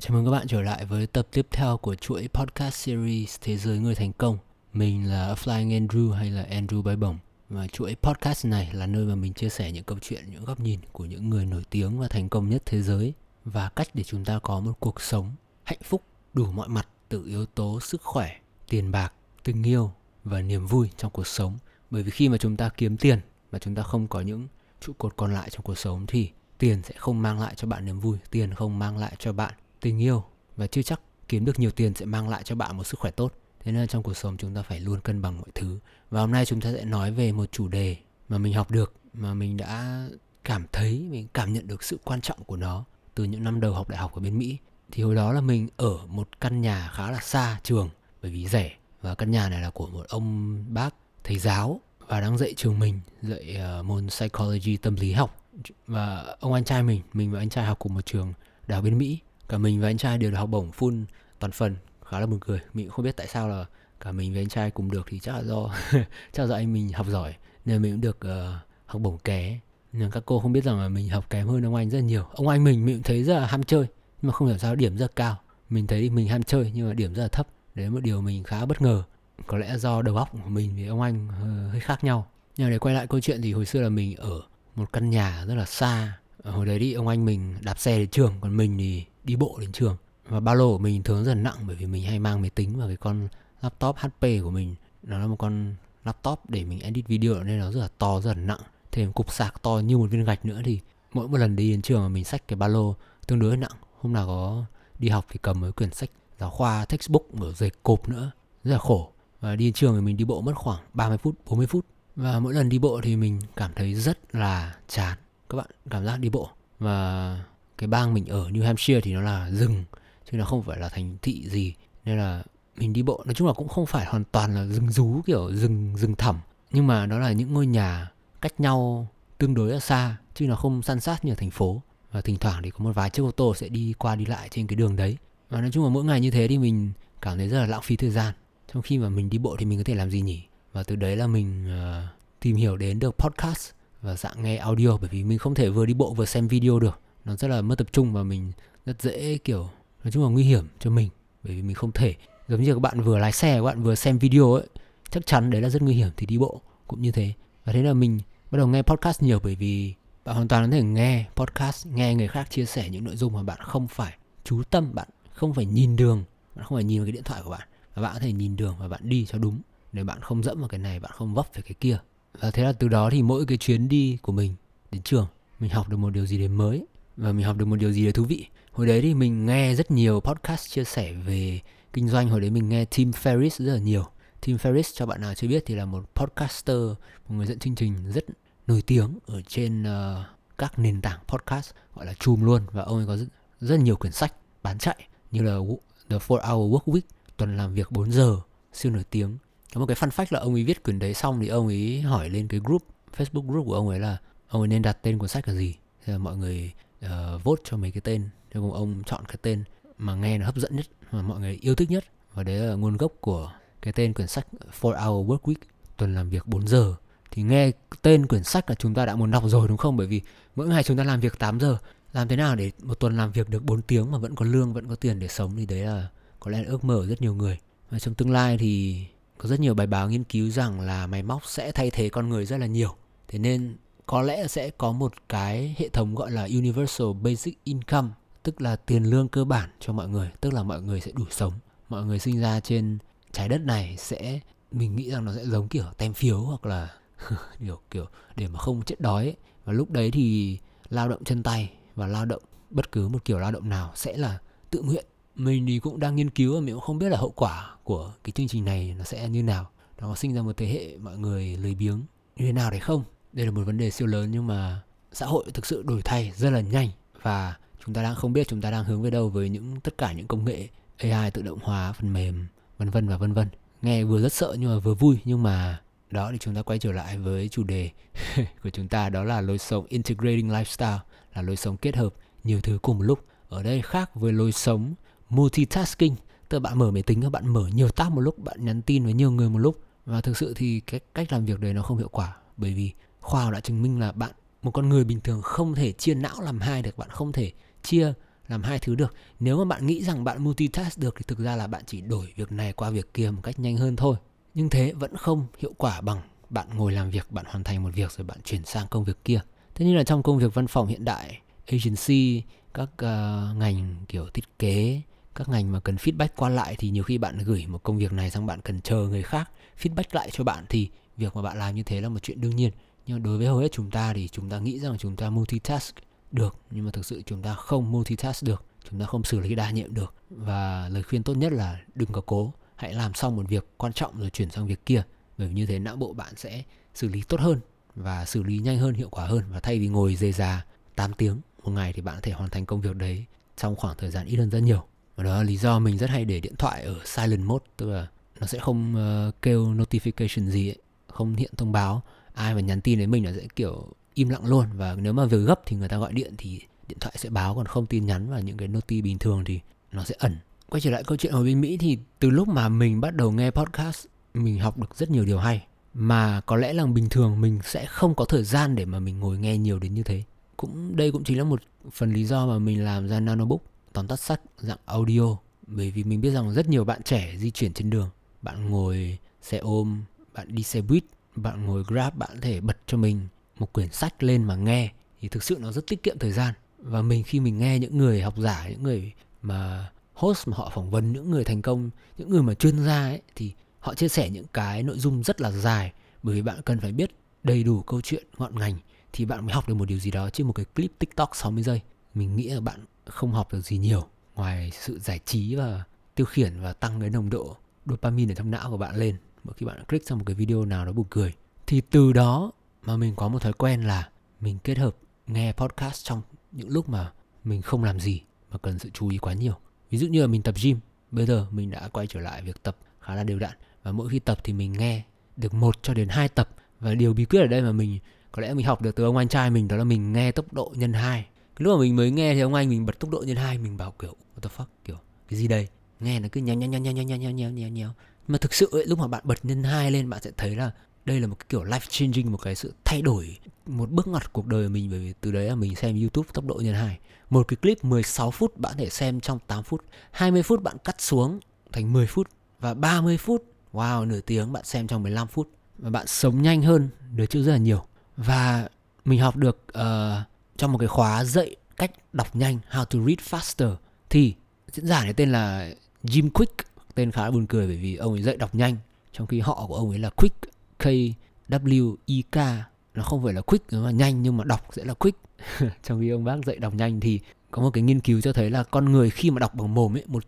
Chào mừng các bạn trở lại với tập tiếp theo của chuỗi podcast series Thế giới người thành công. Mình là Flying Andrew hay là Andrew Bay Bổng. Và chuỗi podcast này là nơi mà mình chia sẻ những câu chuyện, những góc nhìn của những người nổi tiếng và thành công nhất thế giới và cách để chúng ta có một cuộc sống hạnh phúc đủ mọi mặt từ yếu tố sức khỏe, tiền bạc, tình yêu và niềm vui trong cuộc sống. Bởi vì khi mà chúng ta kiếm tiền mà chúng ta không có những trụ cột còn lại trong cuộc sống thì tiền sẽ không mang lại cho bạn niềm vui, tiền không mang lại cho bạn tình yêu và chưa chắc kiếm được nhiều tiền sẽ mang lại cho bạn một sức khỏe tốt. Thế nên trong cuộc sống chúng ta phải luôn cân bằng mọi thứ. Và hôm nay chúng ta sẽ nói về một chủ đề mà mình học được mà mình đã cảm thấy mình cảm nhận được sự quan trọng của nó từ những năm đầu học đại học ở bên Mỹ. Thì hồi đó là mình ở một căn nhà khá là xa trường bởi vì rẻ và căn nhà này là của một ông bác thầy giáo và đang dạy trường mình dạy uh, môn psychology tâm lý học và ông anh trai mình mình và anh trai học cùng một trường đại học bên Mỹ cả mình và anh trai đều được học bổng full toàn phần. Khá là buồn cười. Mình cũng không biết tại sao là cả mình và anh trai cùng được thì chắc là do chắc là do anh mình học giỏi nên mình cũng được uh, học bổng ké nhưng các cô không biết rằng là mình học kém hơn ông anh rất nhiều. Ông anh mình mình cũng thấy rất là ham chơi nhưng mà không hiểu sao điểm rất cao. Mình thấy mình ham chơi nhưng mà điểm rất là thấp. Đấy là một điều mình khá bất ngờ. Có lẽ do đầu óc của mình với ông anh ờ, hơi khác nhau. Nhưng mà để quay lại câu chuyện thì hồi xưa là mình ở một căn nhà rất là xa. Hồi đấy thì ông anh mình đạp xe đến trường còn mình thì đi bộ đến trường. Và ba lô của mình thường rất là nặng bởi vì mình hay mang máy tính và cái con laptop HP của mình. Nó là một con laptop để mình edit video nên nó rất là to, rất là nặng. Thêm cục sạc to như một viên gạch nữa thì mỗi một lần đi đến trường mà mình xách cái ba lô tương đối nặng. Hôm nào có đi học thì cầm mấy quyển sách giáo khoa, textbook ở dày cộp nữa. Rất là khổ. Và đi đến trường thì mình đi bộ mất khoảng 30 phút 40 phút. Và mỗi lần đi bộ thì mình cảm thấy rất là chán. Các bạn cảm giác đi bộ. Và cái bang mình ở New Hampshire thì nó là rừng chứ nó không phải là thành thị gì. Nên là mình đi bộ nói chung là cũng không phải hoàn toàn là rừng rú kiểu rừng rừng thẳm. Nhưng mà đó là những ngôi nhà cách nhau tương đối là xa chứ nó không san sát như ở thành phố. Và thỉnh thoảng thì có một vài chiếc ô tô sẽ đi qua đi lại trên cái đường đấy. Và nói chung là mỗi ngày như thế thì mình cảm thấy rất là lãng phí thời gian. Trong khi mà mình đi bộ thì mình có thể làm gì nhỉ? Và từ đấy là mình uh, tìm hiểu đến được podcast và dạng nghe audio bởi vì mình không thể vừa đi bộ vừa xem video được nó rất là mất tập trung và mình rất dễ, kiểu, nói chung là nguy hiểm cho mình, bởi vì mình không thể. Giống như các bạn vừa lái xe, các bạn vừa xem video ấy, chắc chắn đấy là rất nguy hiểm thì đi bộ cũng như thế. Và thế là mình bắt đầu nghe podcast nhiều bởi vì bạn hoàn toàn có thể nghe podcast, nghe người khác chia sẻ những nội dung mà bạn không phải chú tâm, bạn không phải nhìn đường, bạn không phải nhìn vào cái điện thoại của bạn. Và bạn có thể nhìn đường và bạn đi cho đúng. Để bạn không dẫm vào cái này, bạn không vấp về cái kia. Và thế là từ đó thì mỗi cái chuyến đi của mình đến trường, mình học được một điều gì đấy mới và mình học được một điều gì đấy thú vị. Hồi đấy thì mình nghe rất nhiều podcast chia sẻ về kinh doanh. Hồi đấy mình nghe Tim Ferriss rất là nhiều. Tim Ferriss cho bạn nào chưa biết thì là một podcaster một người dẫn chương trình rất nổi tiếng ở trên uh, các nền tảng podcast gọi là chùm luôn. Và ông ấy có rất, rất nhiều quyển sách bán chạy như là The 4 Hour Work Week tuần làm việc 4 giờ siêu nổi tiếng. Có một cái fun fact là ông ấy viết quyển đấy xong thì ông ấy hỏi lên cái group Facebook group của ông ấy là ông ấy nên đặt tên cuốn sách là gì? Thì là mọi người uh, vote cho mấy cái tên. Cho cùng ông chọn cái tên mà nghe nó hấp dẫn nhất mà mọi người yêu thích nhất. Và đấy là nguồn gốc của cái tên quyển sách 4 Hour Work Week tuần làm việc 4 giờ. Thì nghe tên quyển sách là chúng ta đã muốn đọc rồi đúng không? Bởi vì mỗi ngày chúng ta làm việc 8 giờ. Làm thế nào để một tuần làm việc được 4 tiếng mà vẫn có lương vẫn có tiền để sống thì đấy là có lẽ là ước mơ của rất nhiều người. Và trong tương lai thì có rất nhiều bài báo nghiên cứu rằng là máy móc sẽ thay thế con người rất là nhiều. Thế nên có lẽ sẽ có một cái hệ thống gọi là universal basic income, tức là tiền lương cơ bản cho mọi người, tức là mọi người sẽ đủ sống. Mọi người sinh ra trên trái đất này sẽ, mình nghĩ rằng nó sẽ giống kiểu tem phiếu hoặc là kiểu kiểu để mà không chết đói ấy. và lúc đấy thì lao động chân tay và lao động, bất cứ một kiểu lao động nào sẽ là tự nguyện. Mình thì cũng đang nghiên cứu và mình cũng không biết là hậu quả của cái chương trình này nó sẽ như nào. Nó sinh ra một thế hệ mọi người lười biếng như thế nào đấy không? Đây là một vấn đề siêu lớn nhưng mà xã hội thực sự đổi thay rất là nhanh và chúng ta đang không biết chúng ta đang hướng về đâu với những, tất cả những công nghệ AI tự động hóa, phần mềm, vân vân và vân vân. Nghe vừa rất sợ nhưng mà vừa vui, nhưng mà đó thì chúng ta quay trở lại với chủ đề của chúng ta, đó là lối sống, integrating lifestyle, là lối sống kết hợp nhiều thứ cùng một lúc. Ở đây khác với lối sống multitasking, tức là bạn mở máy tính các bạn mở nhiều tab một lúc, bạn nhắn tin với nhiều người một lúc. Và thực sự thì cái cách làm việc đấy nó không hiệu quả bởi vì khoa học đã chứng minh là bạn một con người bình thường không thể chia não làm hai được bạn không thể chia làm hai thứ được. Nếu mà bạn nghĩ rằng bạn multitask được thì thực ra là bạn chỉ đổi việc này qua việc kia một cách nhanh hơn thôi. Nhưng thế vẫn không hiệu quả bằng bạn ngồi làm việc bạn hoàn thành một việc rồi bạn chuyển sang công việc kia. Thế nên là trong công việc văn phòng hiện đại agency các uh, ngành kiểu thiết kế các ngành mà cần feedback qua lại thì nhiều khi bạn gửi một công việc này sang bạn cần chờ người khác feedback lại cho bạn thì việc mà bạn làm như thế là một chuyện đương nhiên nhưng đối với hầu hết chúng ta thì chúng ta nghĩ rằng chúng ta multitask được. Nhưng mà thực sự chúng ta không multitask được. Chúng ta không xử lý đa nhiệm được. Và lời khuyên tốt nhất là đừng có cố. Hãy làm xong một việc quan trọng rồi chuyển sang việc kia. Bởi vì như thế não bộ bạn sẽ xử lý tốt hơn và xử lý nhanh hơn hiệu quả hơn. Và thay vì ngồi dề già 8 tiếng một ngày thì bạn có thể hoàn thành công việc đấy trong khoảng thời gian ít hơn rất nhiều. Và đó là lý do mình rất hay để điện thoại ở silent mode. Tức là nó sẽ không uh, kêu notification gì ấy, không hiện thông báo ai mà nhắn tin đến mình là sẽ, kiểu, im lặng luôn. Và nếu mà việc gấp thì người ta gọi điện thì điện thoại sẽ báo, còn không tin nhắn. Và những cái noti bình thường thì nó sẽ ẩn. Quay trở lại câu chuyện ở bên Mỹ thì từ lúc mà mình bắt đầu nghe podcast, mình học được rất nhiều điều hay. Mà có lẽ là bình thường mình sẽ không có thời gian để mà mình ngồi nghe nhiều đến như thế. Cũng, đây cũng chính là một phần lý do mà mình làm ra nanobook, tóm tắt sách, dạng audio. Bởi vì mình biết rằng rất nhiều bạn trẻ di chuyển trên đường. Bạn ngồi xe ôm, bạn đi xe buýt bạn ngồi grab, bạn có thể bật cho mình một quyển sách lên mà nghe. Thì thực sự nó rất tiết kiệm thời gian. Và mình khi mình nghe những người học giả, những người mà host mà họ phỏng vấn, những người thành công, những người mà chuyên gia ấy, thì họ chia sẻ những cái nội dung rất là dài. Bởi vì bạn cần phải biết đầy đủ câu chuyện, ngọn ngành, thì bạn mới học được một điều gì đó trên một cái clip TikTok 60 giây. Mình nghĩ là bạn không học được gì nhiều ngoài sự giải trí và tiêu khiển và tăng cái nồng độ dopamine ở trong não của bạn lên mỗi khi bạn click sang một cái video nào đó buồn cười. Thì từ đó mà mình có một thói quen là mình kết hợp nghe podcast trong những lúc mà mình không làm gì mà cần sự chú ý quá nhiều. Ví dụ như là mình tập gym, bây giờ mình đã quay trở lại việc tập khá là đều đặn và mỗi khi tập thì mình nghe được một cho đến hai tập và điều bí quyết ở đây mà mình có lẽ mình học được từ ông anh trai mình đó là mình nghe tốc độ nhân hai cái lúc mà mình mới nghe thì ông anh mình bật tốc độ nhân hai mình bảo kiểu what the fuck kiểu cái gì đây nghe nó cứ nhéo nhéo nhéo nhéo nhéo nhéo nhéo nhéo nhéo mà thực sự ấy, lúc mà bạn bật nhân hai lên bạn sẽ thấy là đây là một cái kiểu life changing một cái sự thay đổi một bước ngoặt cuộc đời mình. Bởi vì từ đấy là mình xem YouTube tốc độ nhân hai. Một cái clip 16 phút bạn thể xem trong 8 phút. 20 phút bạn cắt xuống thành 10 phút. Và 30 phút wow nửa tiếng bạn xem trong 15 phút. Và bạn sống nhanh hơn được chữ rất là nhiều. Và mình học được uh, trong một cái khóa dạy cách đọc nhanh how to read faster thì diễn giả này tên là Jim Quick tên khá là buồn cười bởi vì ông ấy dạy đọc nhanh, trong khi họ của ông ấy là Quick K W i K. Nó không phải là quick mà nhanh, nhưng mà đọc sẽ là quick. Trong khi ông bác dạy đọc nhanh thì có một cái nghiên cứu cho thấy là con người khi mà đọc bằng mồm ấy, một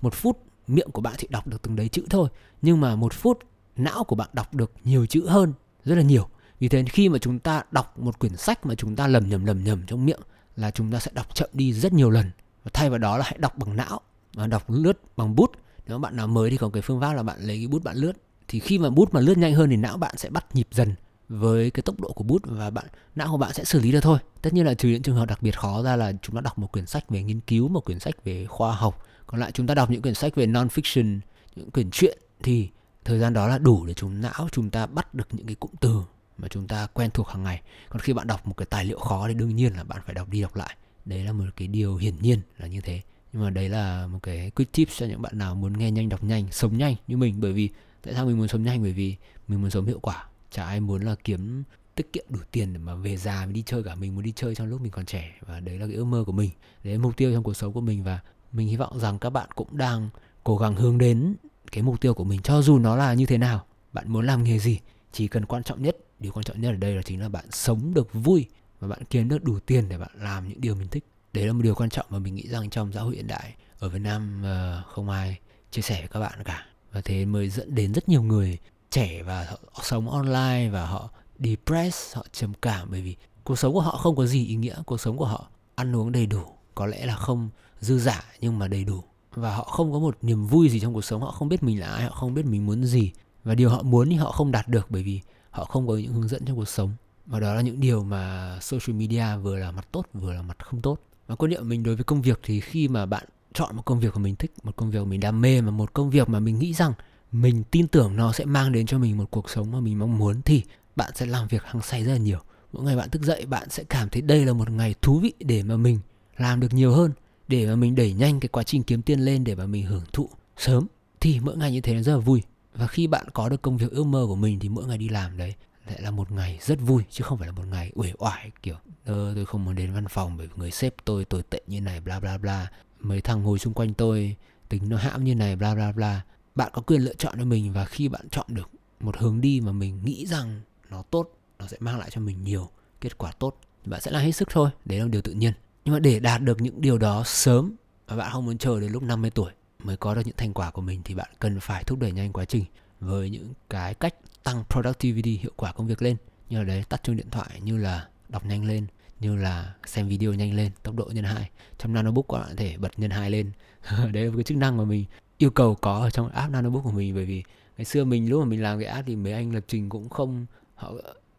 một phút miệng của bạn chỉ đọc được từng đấy chữ thôi, nhưng mà một phút não của bạn đọc được nhiều chữ hơn, rất là nhiều. Vì thế khi mà chúng ta đọc một quyển sách mà chúng ta lầm nhầm lầm nhầm trong miệng là chúng ta sẽ đọc chậm đi rất nhiều lần. Và thay vào đó là hãy đọc bằng não, và đọc lướt bằng bút nếu bạn nào mới thì có cái phương pháp là bạn lấy cái bút bạn lướt, thì khi mà bút mà lướt nhanh hơn thì não bạn sẽ bắt nhịp dần với cái tốc độ của bút và bạn, não của bạn sẽ xử lý được thôi. Tất nhiên là trừ những trường hợp đặc biệt khó ra là chúng ta đọc một quyển sách về nghiên cứu, một quyển sách về khoa học. Còn lại chúng ta đọc những quyển sách về non fiction những quyển truyện thì thời gian đó là đủ để chúng não chúng ta bắt được những cái cụm từ mà chúng ta quen thuộc hàng ngày. Còn khi bạn đọc một cái tài liệu khó thì đương nhiên là bạn phải đọc đi đọc lại. Đấy là một cái điều hiển nhiên là như thế nhưng mà đấy là một cái quick tips cho những bạn nào muốn nghe nhanh, đọc nhanh, sống nhanh như mình. Bởi vì tại sao mình muốn sống nhanh? Bởi vì mình muốn sống hiệu quả. Chả ai muốn là kiếm tiết kiệm đủ tiền để mà về già mình đi chơi cả. Mình muốn đi chơi trong lúc mình còn trẻ. Và đấy là cái ước mơ của mình. Đấy là mục tiêu trong cuộc sống của mình. Và mình hy vọng rằng các bạn cũng đang cố gắng hướng đến cái mục tiêu của mình. Cho dù nó là như thế nào, bạn muốn làm nghề gì, chỉ cần quan trọng nhất, điều quan trọng nhất ở đây là chính là bạn sống được vui và bạn kiếm được đủ tiền để bạn làm những điều mình thích đấy là một điều quan trọng mà mình nghĩ rằng trong xã hội hiện đại ở Việt Nam ờ, không ai chia sẻ với các bạn cả. Và thế mới dẫn đến rất nhiều người trẻ và họ sống online và họ depressed, họ trầm cảm bởi vì cuộc sống của họ không có gì ý nghĩa, cuộc sống của họ ăn uống đầy đủ, có lẽ là không dư giả nhưng mà đầy đủ. Và họ không có một niềm vui gì trong cuộc sống, họ không biết mình là ai, họ không biết mình muốn gì. Và điều họ muốn thì họ không đạt được bởi vì họ không có những hướng dẫn trong cuộc sống. Và đó là những điều mà social media vừa là mặt tốt, vừa là mặt không tốt và quan niệm mình đối với công việc thì khi mà bạn chọn một công việc mà mình thích, một công việc mình đam mê, mà một công việc mà mình nghĩ rằng mình tin tưởng nó sẽ mang đến cho mình một cuộc sống mà mình mong muốn thì bạn sẽ làm việc hăng say rất là nhiều. Mỗi ngày bạn thức dậy, bạn sẽ cảm thấy đây là một ngày thú vị để mà mình làm được nhiều hơn, để mà mình đẩy nhanh cái quá trình kiếm tiền lên, để mà mình hưởng thụ sớm. Thì mỗi ngày như thế nó rất là vui. Và khi bạn có được công việc ước mơ của mình thì mỗi ngày đi làm đấy lại là một ngày rất vui chứ không phải là một ngày uể oải kiểu ờ, tôi không muốn đến văn phòng bởi vì người sếp tôi tồi tệ như này bla bla bla. Mấy thằng ngồi xung quanh tôi tính nó hãm như này bla bla bla. Bạn có quyền lựa chọn cho mình và khi bạn chọn được một hướng đi mà mình nghĩ rằng nó tốt nó sẽ mang lại cho mình nhiều kết quả tốt bạn sẽ làm hết sức thôi. Đấy là điều tự nhiên. Nhưng mà để đạt được những điều đó sớm và bạn không muốn chờ đến lúc 50 tuổi mới có được những thành quả của mình thì bạn cần phải thúc đẩy nhanh quá trình với những cái cách tăng productivity hiệu quả công việc lên. Như là đấy tắt chuông điện thoại như là đọc nhanh lên như là xem video nhanh lên tốc độ nhân hai. Trong nanobook các bạn có thể bật nhân hai lên. Đấy là cái chức năng mà mình yêu cầu có ở trong app nanobook của mình. Bởi vì ngày xưa mình lúc mà mình làm cái app thì mấy anh lập trình cũng không họ,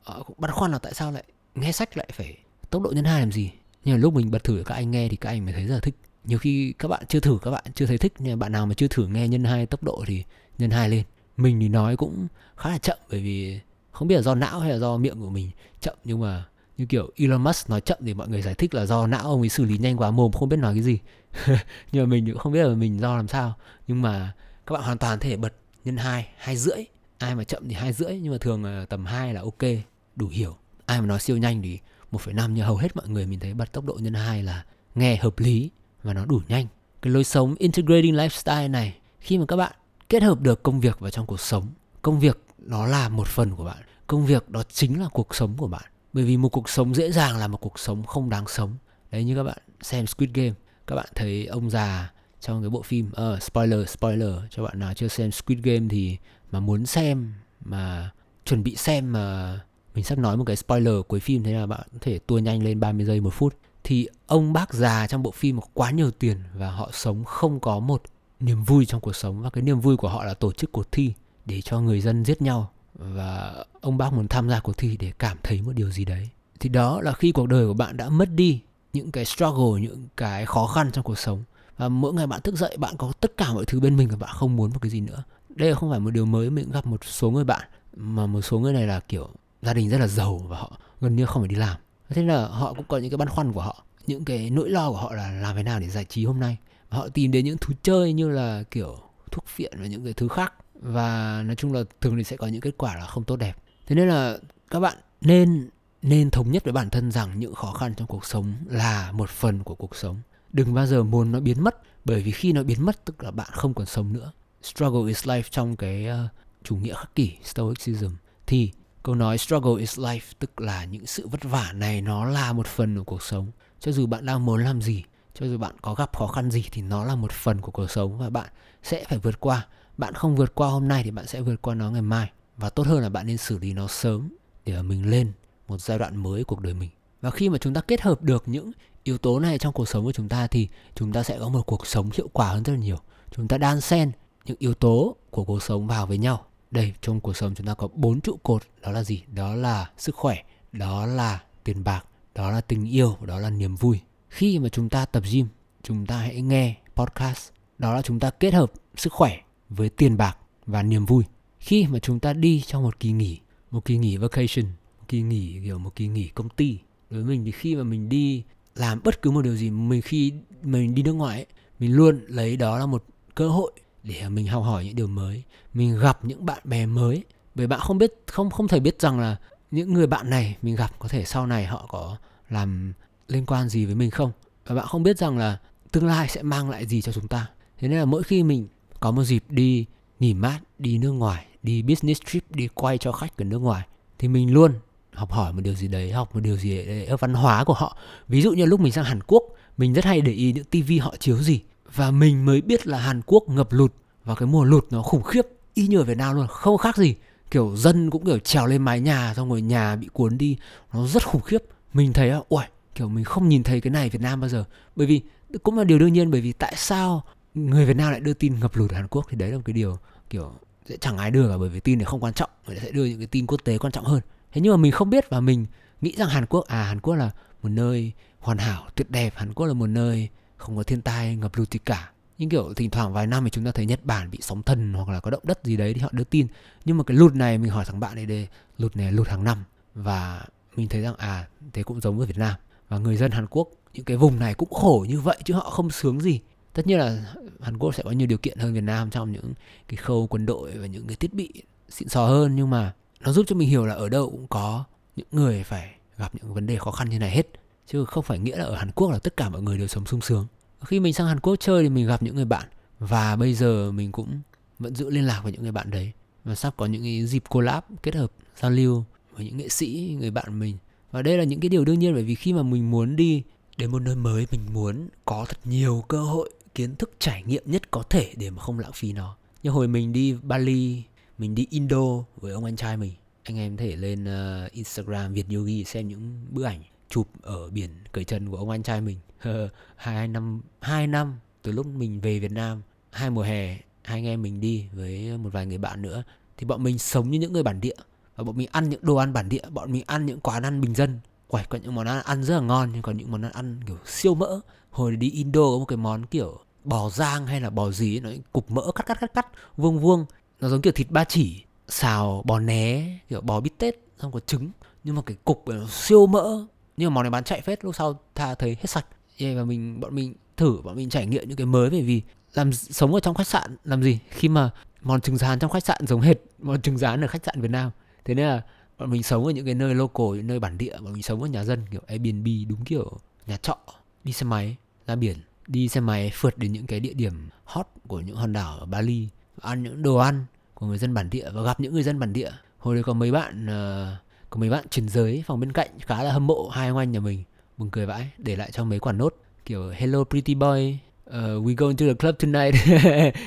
họ cũng băn khoăn là tại sao lại nghe sách lại phải tốc độ nhân hai làm gì? Nhưng mà lúc mình bật thử các anh nghe thì các anh mới thấy rất là thích. Nhiều khi các bạn chưa thử các bạn chưa thấy thích nhưng mà bạn nào mà chưa thử nghe nhân hai tốc độ thì nhân hai lên mình thì nói cũng khá là chậm bởi vì không biết là do não hay là do miệng của mình chậm nhưng mà như kiểu Elon Musk nói chậm thì mọi người giải thích là do não ông ấy xử lý nhanh quá mồm không biết nói cái gì. Nhưng mà mình cũng không biết là mình do làm sao. Nhưng mà các bạn hoàn toàn thể bật nhân hai hai rưỡi. Ai mà chậm thì hai rưỡi nhưng mà thường là tầm hai là ok đủ hiểu. Ai mà nói siêu nhanh thì 1,5 như hầu hết mọi người mình thấy bật tốc độ nhân hai là nghe hợp lý và nó đủ nhanh. Cái lối sống integrating lifestyle này khi mà các bạn kết hợp được công việc vào trong cuộc sống. Công việc nó là một phần của bạn. Công việc đó chính là cuộc sống của bạn. Bởi vì một cuộc sống dễ dàng là một cuộc sống không đáng sống. Đấy như các bạn xem Squid Game các bạn thấy ông già trong cái bộ phim uh, spoiler spoiler cho bạn nào chưa xem Squid Game thì mà muốn xem mà chuẩn bị xem mà mình sắp nói một cái spoiler cuối phim thế là bạn có thể tua nhanh lên 30 giây một phút. Thì ông bác già trong bộ phim có quá nhiều tiền và họ sống không có một niềm vui trong cuộc sống và cái niềm vui của họ là tổ chức cuộc thi để cho người dân giết nhau. Và ông bác muốn tham gia cuộc thi để cảm thấy một điều gì đấy. Thì đó là khi cuộc đời của bạn đã mất đi những cái struggle, những cái khó khăn trong cuộc sống. Và mỗi ngày bạn thức dậy, bạn có tất cả mọi thứ bên mình và bạn không muốn một cái gì nữa. Đây không phải một điều mới, mình gặp một số người bạn mà một số người này là kiểu gia đình rất là giàu và họ gần như không phải đi làm. Thế là họ cũng có những cái băn khoăn của họ. Những cái nỗi lo của họ là làm thế nào để giải trí hôm nay? Họ tìm đến những thú chơi như là kiểu thuốc phiện và những cái thứ khác. Và nói chung là thường thì sẽ có những kết quả là không tốt đẹp. Thế nên là các bạn nên nên thống nhất với bản thân rằng những khó khăn trong cuộc sống là một phần của cuộc sống. Đừng bao giờ muốn nó biến mất bởi vì khi nó biến mất tức là bạn không còn sống nữa. Struggle is life trong cái uh, chủ nghĩa khắc kỷ stoicism. Thì câu nói struggle is life tức là những sự vất vả này nó là một phần của cuộc sống. Cho dù bạn đang muốn làm gì cho dù bạn có gặp khó khăn gì thì nó là một phần của cuộc sống và bạn sẽ phải vượt qua. Bạn không vượt qua hôm nay thì bạn sẽ vượt qua nó ngày mai. Và tốt hơn là bạn nên xử lý nó sớm để mình lên một giai đoạn mới cuộc đời mình. Và khi mà chúng ta kết hợp được những yếu tố này trong cuộc sống của chúng ta thì chúng ta sẽ có một cuộc sống hiệu quả hơn rất là nhiều. Chúng ta đan xen những yếu tố của cuộc sống vào với nhau. Đây, trong cuộc sống chúng ta có bốn trụ cột. Đó là gì? Đó là sức khỏe, đó là tiền bạc, đó là tình yêu, đó là niềm vui khi mà chúng ta tập gym chúng ta hãy nghe podcast. Đó là chúng ta kết hợp sức khỏe với tiền bạc và niềm vui. Khi mà chúng ta đi trong một kỳ nghỉ một kỳ nghỉ vacation một kỳ nghỉ kiểu một kỳ nghỉ công ty đối với mình thì khi mà mình đi làm bất cứ một điều gì mình khi mình đi nước ngoài ấy, mình luôn lấy đó là một cơ hội để mình học hỏi những điều mới mình gặp những bạn bè mới. Bởi bạn không biết không không thể biết rằng là những người bạn này mình gặp có thể sau này họ có làm liên quan gì với mình không? Và bạn không biết rằng là tương lai sẽ mang lại gì cho chúng ta. Thế nên là mỗi khi mình có một dịp đi nghỉ mát, đi nước ngoài, đi business trip, đi quay cho khách ở nước ngoài, thì mình luôn học hỏi một điều gì đấy, học một điều gì đấy ở văn hóa của họ. Ví dụ như lúc mình sang Hàn Quốc, mình rất hay để ý những tivi họ chiếu gì. Và mình mới biết là Hàn Quốc ngập lụt và cái mùa lụt nó khủng khiếp, y như ở Việt Nam luôn, không khác gì kiểu dân cũng kiểu trèo lên mái nhà, xong rồi nhà bị cuốn đi, nó rất khủng khiếp. Mình thấy ui kiểu mình không nhìn thấy cái này Việt Nam bao giờ. Bởi vì cũng là điều đương nhiên, bởi vì tại sao người Việt Nam lại đưa tin ngập lụt ở Hàn Quốc thì đấy là một cái điều, kiểu, sẽ chẳng ai đưa cả, bởi vì tin này không quan trọng, người sẽ đưa những cái tin quốc tế quan trọng hơn. Thế nhưng mà mình không biết và mình nghĩ rằng Hàn Quốc à Hàn Quốc là một nơi hoàn hảo, tuyệt đẹp. Hàn Quốc là một nơi không có thiên tai, ngập lụt gì cả. Nhưng kiểu thỉnh thoảng vài năm thì chúng ta thấy Nhật Bản bị sóng thần hoặc là có động đất gì đấy thì họ đưa tin. Nhưng mà cái lụt này mình hỏi thằng bạn này đây lụt này lụt hàng năm. Và mình thấy rằng à thế cũng giống với Việt Nam và người dân Hàn Quốc, những cái vùng này cũng khổ như vậy chứ họ không sướng gì. Tất nhiên là Hàn Quốc sẽ có nhiều điều kiện hơn Việt Nam trong những cái khâu quân đội và những cái thiết bị xịn sò hơn, nhưng mà nó giúp cho mình hiểu là ở đâu cũng có những người phải gặp những vấn đề khó khăn như này hết. Chứ không phải nghĩa là ở Hàn Quốc là tất cả mọi người đều sống sung sướng. Khi mình sang Hàn Quốc chơi thì mình gặp những người bạn, và bây giờ mình cũng vẫn giữ liên lạc với những người bạn đấy. Và sắp có những cái dịp collab kết hợp giao lưu với những nghệ sĩ, người bạn mình và đây là những cái điều đương nhiên bởi vì khi mà mình muốn đi đến một nơi mới mình muốn có thật nhiều cơ hội kiến thức trải nghiệm nhất có thể để mà không lãng phí nó. Như hồi mình đi Bali mình đi Indo với ông anh trai mình anh em thể lên uh, Instagram Việt Yogi xem những bức ảnh chụp ở biển cởi trần của ông anh trai mình. Hai năm hai năm từ lúc mình về Việt Nam hai mùa hè hai anh em mình đi với một vài người bạn nữa. Thì bọn mình sống như những người bản địa. Ờ, bọn mình ăn những đồ ăn bản địa bọn mình ăn những quán ăn bình dân. Quẩy có những món ăn ăn rất là ngon nhưng còn những món ăn ăn kiểu siêu mỡ. Hồi đi Indo có một cái món kiểu bò rang hay là bò gì ấy, nó cục mỡ cắt cắt cắt cắt vuông vuông. Nó giống kiểu thịt ba chỉ xào bò né kiểu bò bít tết xong có trứng. Nhưng mà cái cục nó siêu mỡ. Nhưng mà món này bán chạy phết lúc sau tha thấy hết sạch. Yeah, và mình bọn mình thử bọn mình trải nghiệm những cái mới bởi vì làm sống ở trong khách sạn làm gì? Khi mà món trứng rán trong khách sạn giống hệt món trứng rán ở khách sạn Việt Nam thế nên là bọn mình sống ở những cái nơi local những nơi bản địa bọn mình sống ở nhà dân kiểu Airbnb đúng kiểu nhà trọ đi xe máy ra biển đi xe máy phượt đến những cái địa điểm hot của những hòn đảo ở Bali ăn những đồ ăn của người dân bản địa và gặp những người dân bản địa. Hồi đấy có mấy bạn uh, có mấy bạn chuyển giới phòng bên cạnh khá là hâm mộ hai ông anh nhà mình buồn cười vãi để lại cho mấy quả nốt kiểu hello pretty boy uh, we going to the club tonight.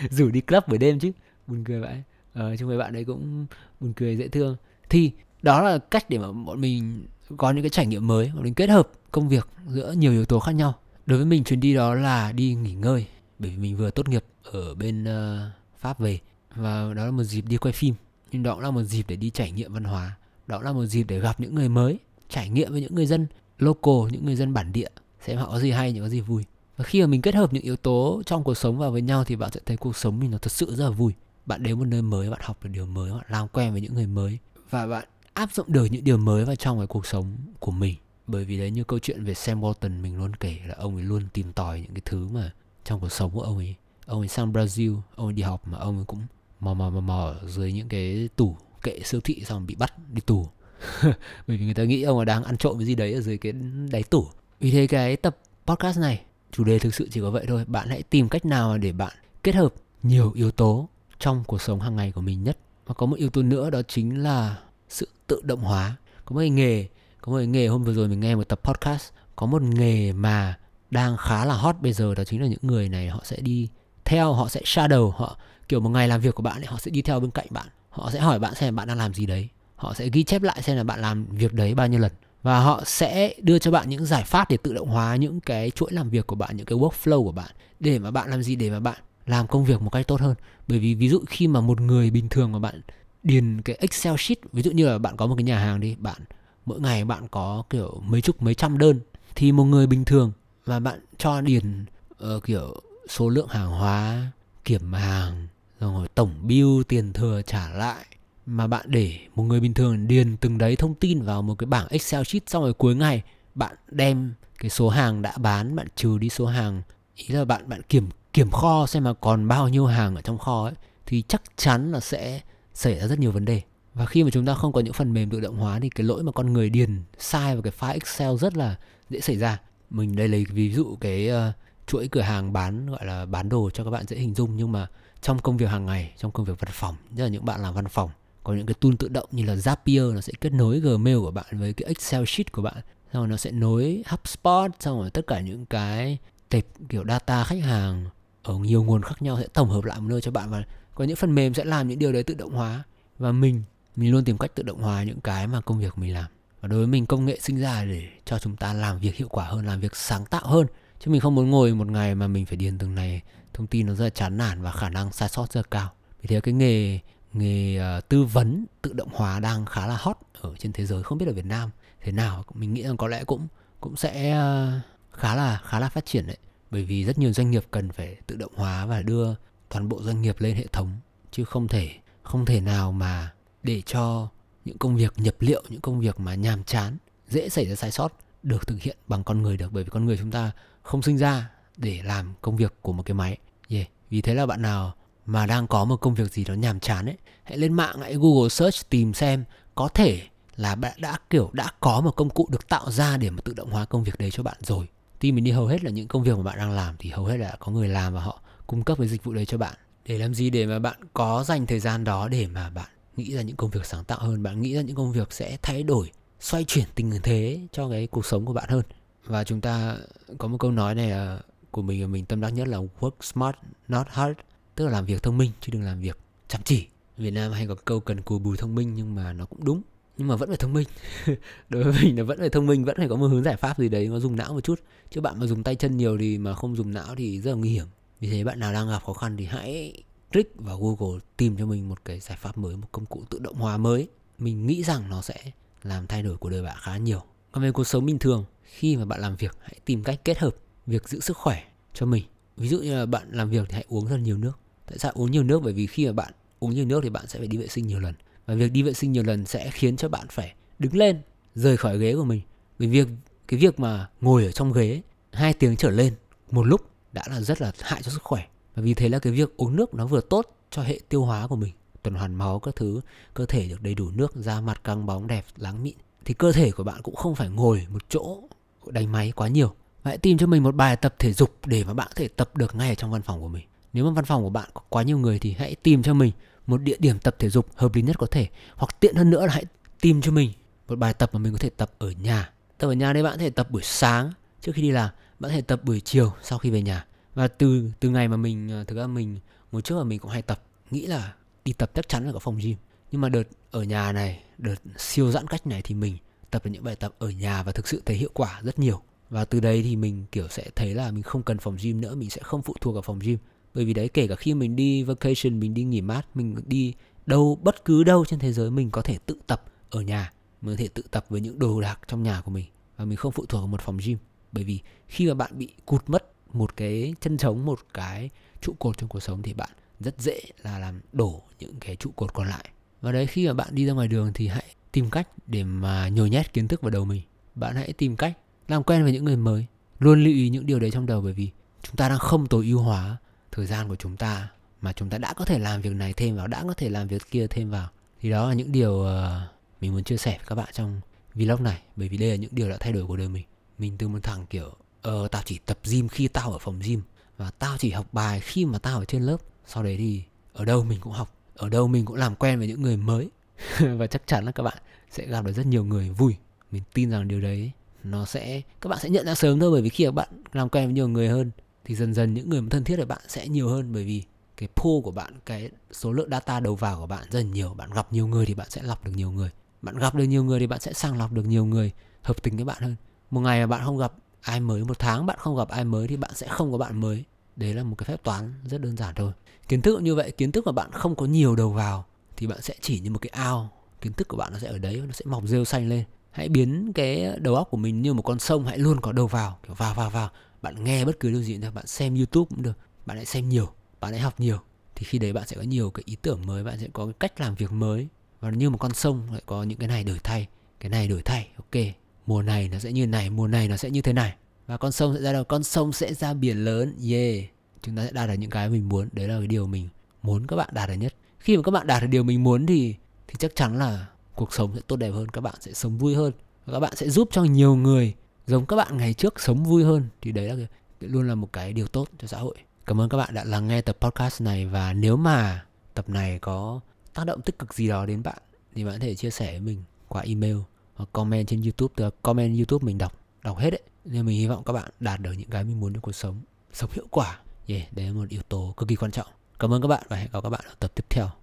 Rủ đi club buổi đêm chứ buồn cười vãi uh, chung với bạn đấy cũng buồn cười dễ thương. Thì đó là cách để mà bọn mình có những cái trải nghiệm mới bọn mình kết hợp công việc giữa nhiều yếu tố khác nhau. Đối với mình chuyến đi đó là đi nghỉ ngơi bởi vì mình vừa tốt nghiệp ở bên uh, pháp về. Và đó là một dịp đi quay phim nhưng đó cũng là một dịp để đi trải nghiệm văn hóa. Đó là một dịp để gặp những người mới trải nghiệm với những người dân local những người dân bản địa xem họ có gì hay những có gì vui. Và khi mà mình kết hợp những yếu tố trong cuộc sống vào với nhau thì bạn sẽ thấy cuộc sống mình nó thật sự rất là vui bạn đến một nơi mới, bạn học được điều mới, bạn làm quen với những người mới và bạn áp dụng được những điều mới vào trong cái cuộc sống của mình. Bởi vì đấy như câu chuyện về Sam Walton mình luôn kể là ông ấy luôn tìm tòi những cái thứ mà trong cuộc sống của ông ấy. Ông ấy sang Brazil, ông ấy đi học mà ông ấy cũng mò mò mò mò dưới những cái tủ kệ siêu thị xong bị bắt đi tù. Bởi vì người ta nghĩ ông ấy đang ăn trộm cái gì đấy ở dưới cái đáy tủ. Vì thế cái tập podcast này, chủ đề thực sự chỉ có vậy thôi. Bạn hãy tìm cách nào để bạn kết hợp nhiều yếu tố trong cuộc sống hàng ngày của mình nhất. Và có một yếu tố nữa đó chính là sự tự động hóa. Có một nghề, có một nghề hôm vừa rồi mình nghe một tập podcast, có một nghề mà đang khá là hot bây giờ đó chính là những người này, họ sẽ đi theo, họ sẽ shadow, họ kiểu một ngày làm việc của bạn ấy, họ sẽ đi theo bên cạnh bạn. Họ sẽ hỏi bạn xem bạn đang làm gì đấy. Họ sẽ ghi chép lại xem là bạn làm việc đấy bao nhiêu lần. Và họ sẽ đưa cho bạn những giải pháp để tự động hóa những cái chuỗi làm việc của bạn, những cái workflow của bạn để mà bạn làm gì, để mà bạn làm công việc một cách tốt hơn. Bởi vì ví dụ khi mà một người bình thường mà bạn điền cái excel sheet ví dụ như là bạn có một cái nhà hàng đi bạn mỗi ngày bạn có kiểu mấy chục mấy trăm đơn thì một người bình thường mà bạn cho điền uh, kiểu số lượng hàng hóa kiểm hàng rồi tổng bill tiền thừa trả lại mà bạn để một người bình thường điền từng đấy thông tin vào một cái bảng Excel sheet xong rồi cuối ngày bạn đem cái số hàng đã bán bạn trừ đi số hàng ý là bạn bạn kiểm kiểm kho xem mà còn bao nhiêu hàng ở trong kho ấy thì chắc chắn là sẽ xảy ra rất nhiều vấn đề. Và khi mà chúng ta không có những phần mềm tự động hóa thì cái lỗi mà con người điền sai vào cái file Excel rất là dễ xảy ra. Mình đây lấy ví dụ cái uh, chuỗi cửa hàng bán gọi là bán đồ cho các bạn dễ hình dung nhưng mà trong công việc hàng ngày trong công việc văn phòng nhất là những bạn làm văn phòng có những cái tool tự động như là Zapier nó sẽ kết nối Gmail của bạn với cái Excel sheet của bạn. Xong rồi nó sẽ nối HubSpot xong rồi tất cả những cái tệp kiểu data khách hàng ở nhiều nguồn khác nhau sẽ tổng hợp lại một nơi cho bạn và có những phần mềm sẽ làm những điều đấy tự động hóa. Và mình mình luôn tìm cách tự động hóa những cái mà công việc mình làm. Và đối với mình công nghệ sinh ra để cho chúng ta làm việc hiệu quả hơn làm việc sáng tạo hơn. Chứ mình không muốn ngồi một ngày mà mình phải điền từng này thông tin nó rất là chán nản và khả năng sai sót rất là cao. Vì thế cái nghề nghề uh, tư vấn tự động hóa đang khá là hot ở trên thế giới không biết ở Việt Nam thế nào. Mình nghĩ rằng có lẽ cũng cũng sẽ uh, khá là khá là phát triển đấy bởi vì rất nhiều doanh nghiệp cần phải tự động hóa và đưa toàn bộ doanh nghiệp lên hệ thống, chứ không thể không thể nào mà để cho những công việc nhập liệu, những công việc mà nhàm chán, dễ xảy ra sai sót được thực hiện bằng con người được. Bởi vì con người chúng ta không sinh ra để làm công việc của một cái máy. Yeah. vì thế là bạn nào mà đang có một công việc gì đó nhàm chán ấy, hãy lên mạng, hãy google search tìm xem có thể là bạn đã, kiểu, đã có một công cụ được tạo ra để mà tự động hóa công việc đấy cho bạn rồi team mình đi hầu hết là những công việc mà bạn đang làm thì hầu hết là có người làm và họ cung cấp cái dịch vụ đấy cho bạn. Để làm gì? Để mà bạn có dành thời gian đó để mà bạn nghĩ ra những công việc sáng tạo hơn, bạn nghĩ ra những công việc sẽ thay đổi, xoay chuyển tình thế cho cái cuộc sống của bạn hơn. Và chúng ta có một câu nói này là của mình và mình tâm đắc nhất là work smart, not hard tức là làm việc thông minh chứ đừng làm việc chăm chỉ. Việt Nam hay có câu cần cù bù thông minh nhưng mà nó cũng đúng nhưng mà vẫn phải thông minh. Đối với mình là vẫn phải thông minh, vẫn phải có một hướng giải pháp gì đấy nó dùng não một chút. Chứ bạn mà dùng tay chân nhiều thì mà không dùng não thì rất là nguy hiểm. Vì thế bạn nào đang gặp khó khăn thì hãy click vào Google tìm cho mình một cái giải pháp mới, một công cụ tự động hóa mới. Mình nghĩ rằng nó sẽ làm thay đổi cuộc đời bạn khá nhiều. Còn về cuộc sống bình thường, khi mà bạn làm việc, hãy tìm cách kết hợp việc giữ sức khỏe cho mình. Ví dụ như là bạn làm việc thì hãy uống rất nhiều nước. Tại sao uống nhiều nước? Bởi vì khi mà bạn uống nhiều nước thì bạn sẽ phải đi vệ sinh nhiều lần và việc đi vệ sinh nhiều lần sẽ khiến cho bạn phải đứng lên, rời khỏi ghế của mình. Vì việc, cái việc mà ngồi ở trong ghế, hai tiếng trở lên một lúc đã là rất là hại cho sức khỏe. Và vì thế là cái việc uống nước nó vừa tốt cho hệ tiêu hóa của mình, tuần hoàn máu các thứ, cơ thể được đầy đủ nước, da mặt căng bóng đẹp, láng mịn, thì cơ thể của bạn cũng không phải ngồi một chỗ đánh máy quá nhiều. Và hãy tìm cho mình một bài tập thể dục để mà bạn có thể tập được ngay ở trong văn phòng của mình. Nếu mà văn phòng của bạn có quá nhiều người thì hãy tìm cho mình một địa điểm tập thể dục hợp lý nhất có thể, hoặc tiện hơn nữa là hãy tìm cho mình một bài tập mà mình có thể tập ở nhà. Tập ở nhà đây bạn có thể tập buổi sáng, trước khi đi làm, bạn có thể tập buổi chiều sau khi về nhà. Và từ từ ngày mà mình ờ, thực ra mình một trước là mình cũng hay tập, nghĩ là đi tập chắc chắn là có phòng gym. Nhưng mà đợt ở nhà này, đợt siêu giãn cách này thì mình tập được những bài tập ở nhà và thực sự thấy hiệu quả rất nhiều. Và từ đây thì mình, kiểu, sẽ thấy là mình không cần phòng gym nữa, mình sẽ không phụ thuộc vào phòng gym bởi vì đấy, kể cả khi mình đi vacation, mình đi nghỉ mát, mình đi đâu, bất cứ đâu trên thế giới, mình có thể tự tập ở nhà. Mình có thể tự tập với những đồ đạc trong nhà của mình. Và mình không phụ thuộc vào một phòng gym. Bởi vì khi mà bạn bị cụt mất một cái chân trống, một cái trụ cột trong cuộc sống thì bạn rất dễ là làm đổ những cái trụ cột còn lại. Và đấy, khi mà bạn đi ra ngoài đường thì hãy tìm cách để mà nhồi nhét kiến thức vào đầu mình. Bạn hãy tìm cách làm quen với những người mới. Luôn lưu ý những điều đấy trong đầu bởi vì chúng ta đang không tối ưu hóa thời gian của chúng ta mà chúng ta đã có thể làm việc này thêm vào, đã có thể làm việc kia thêm vào. Thì đó là những điều ờ, mình muốn chia sẻ với các bạn trong vlog này. Bởi vì đây là những điều đã thay đổi cuộc đời mình. Mình từ một thằng kiểu ờ tao chỉ tập gym khi tao ở phòng gym và tao chỉ học bài khi mà tao ở trên lớp. Sau đấy thì ở đâu mình cũng học, ở đâu mình cũng làm quen với những người mới. Và chắc chắn là các bạn sẽ gặp được rất nhiều người vui. Mình tin rằng điều đấy nó sẽ, các bạn sẽ nhận ra sớm thôi. Bởi vì khi các bạn làm quen với nhiều người hơn thì dần dần những người thân thiết của bạn sẽ nhiều hơn bởi vì cái pool của bạn, cái số lượng data đầu vào của bạn rất nhiều. Bạn gặp nhiều người thì bạn sẽ lọc được nhiều người. Bạn gặp được nhiều người thì bạn sẽ sàng lọc được nhiều người hợp tính với bạn hơn. Một ngày mà bạn không gặp ai mới, một tháng bạn không gặp ai mới thì bạn sẽ không có bạn mới. Đấy là một cái phép toán rất đơn giản thôi. Kiến thức như vậy, kiến thức mà bạn không có nhiều đầu vào thì bạn sẽ chỉ như một cái ao. Kiến thức của bạn nó sẽ ở đấy, nó sẽ mọc rêu xanh lên. Hãy biến cái đầu óc của mình như một con sông, hãy luôn có đầu vào. Kiểu vào vào vào bạn nghe bất cứ điều gì nữa bạn xem youtube cũng được, bạn hãy xem nhiều, bạn hãy học nhiều, thì khi đấy bạn sẽ có nhiều cái ý tưởng mới, bạn sẽ có cái cách làm việc mới. Và như một con sông lại có những cái này đổi thay, cái này đổi thay, ok, mùa này nó sẽ như này, mùa này nó sẽ như thế này. Và con sông sẽ ra đâu? Con sông sẽ ra biển lớn, yeah. Chúng ta sẽ đạt được những cái mình muốn, đấy là cái điều mình muốn các bạn đạt được nhất. Khi mà các bạn đạt được điều mình muốn thì thì chắc chắn là cuộc sống sẽ tốt đẹp hơn, các bạn sẽ sống vui hơn, và các bạn sẽ giúp cho nhiều người giống các bạn ngày trước sống vui hơn thì đấy là cái, luôn là một cái điều tốt cho xã hội. Cảm ơn các bạn đã lắng nghe tập podcast này và nếu mà tập này có tác động tích cực gì đó đến bạn thì bạn có thể chia sẻ với mình qua email hoặc comment trên youtube từ comment youtube mình đọc đọc hết đấy. Nên mình hy vọng các bạn đạt được những cái mình muốn trong cuộc sống sống hiệu quả. Yeah, đấy là một yếu tố cực kỳ quan trọng. Cảm ơn các bạn và hẹn gặp các bạn ở tập tiếp theo.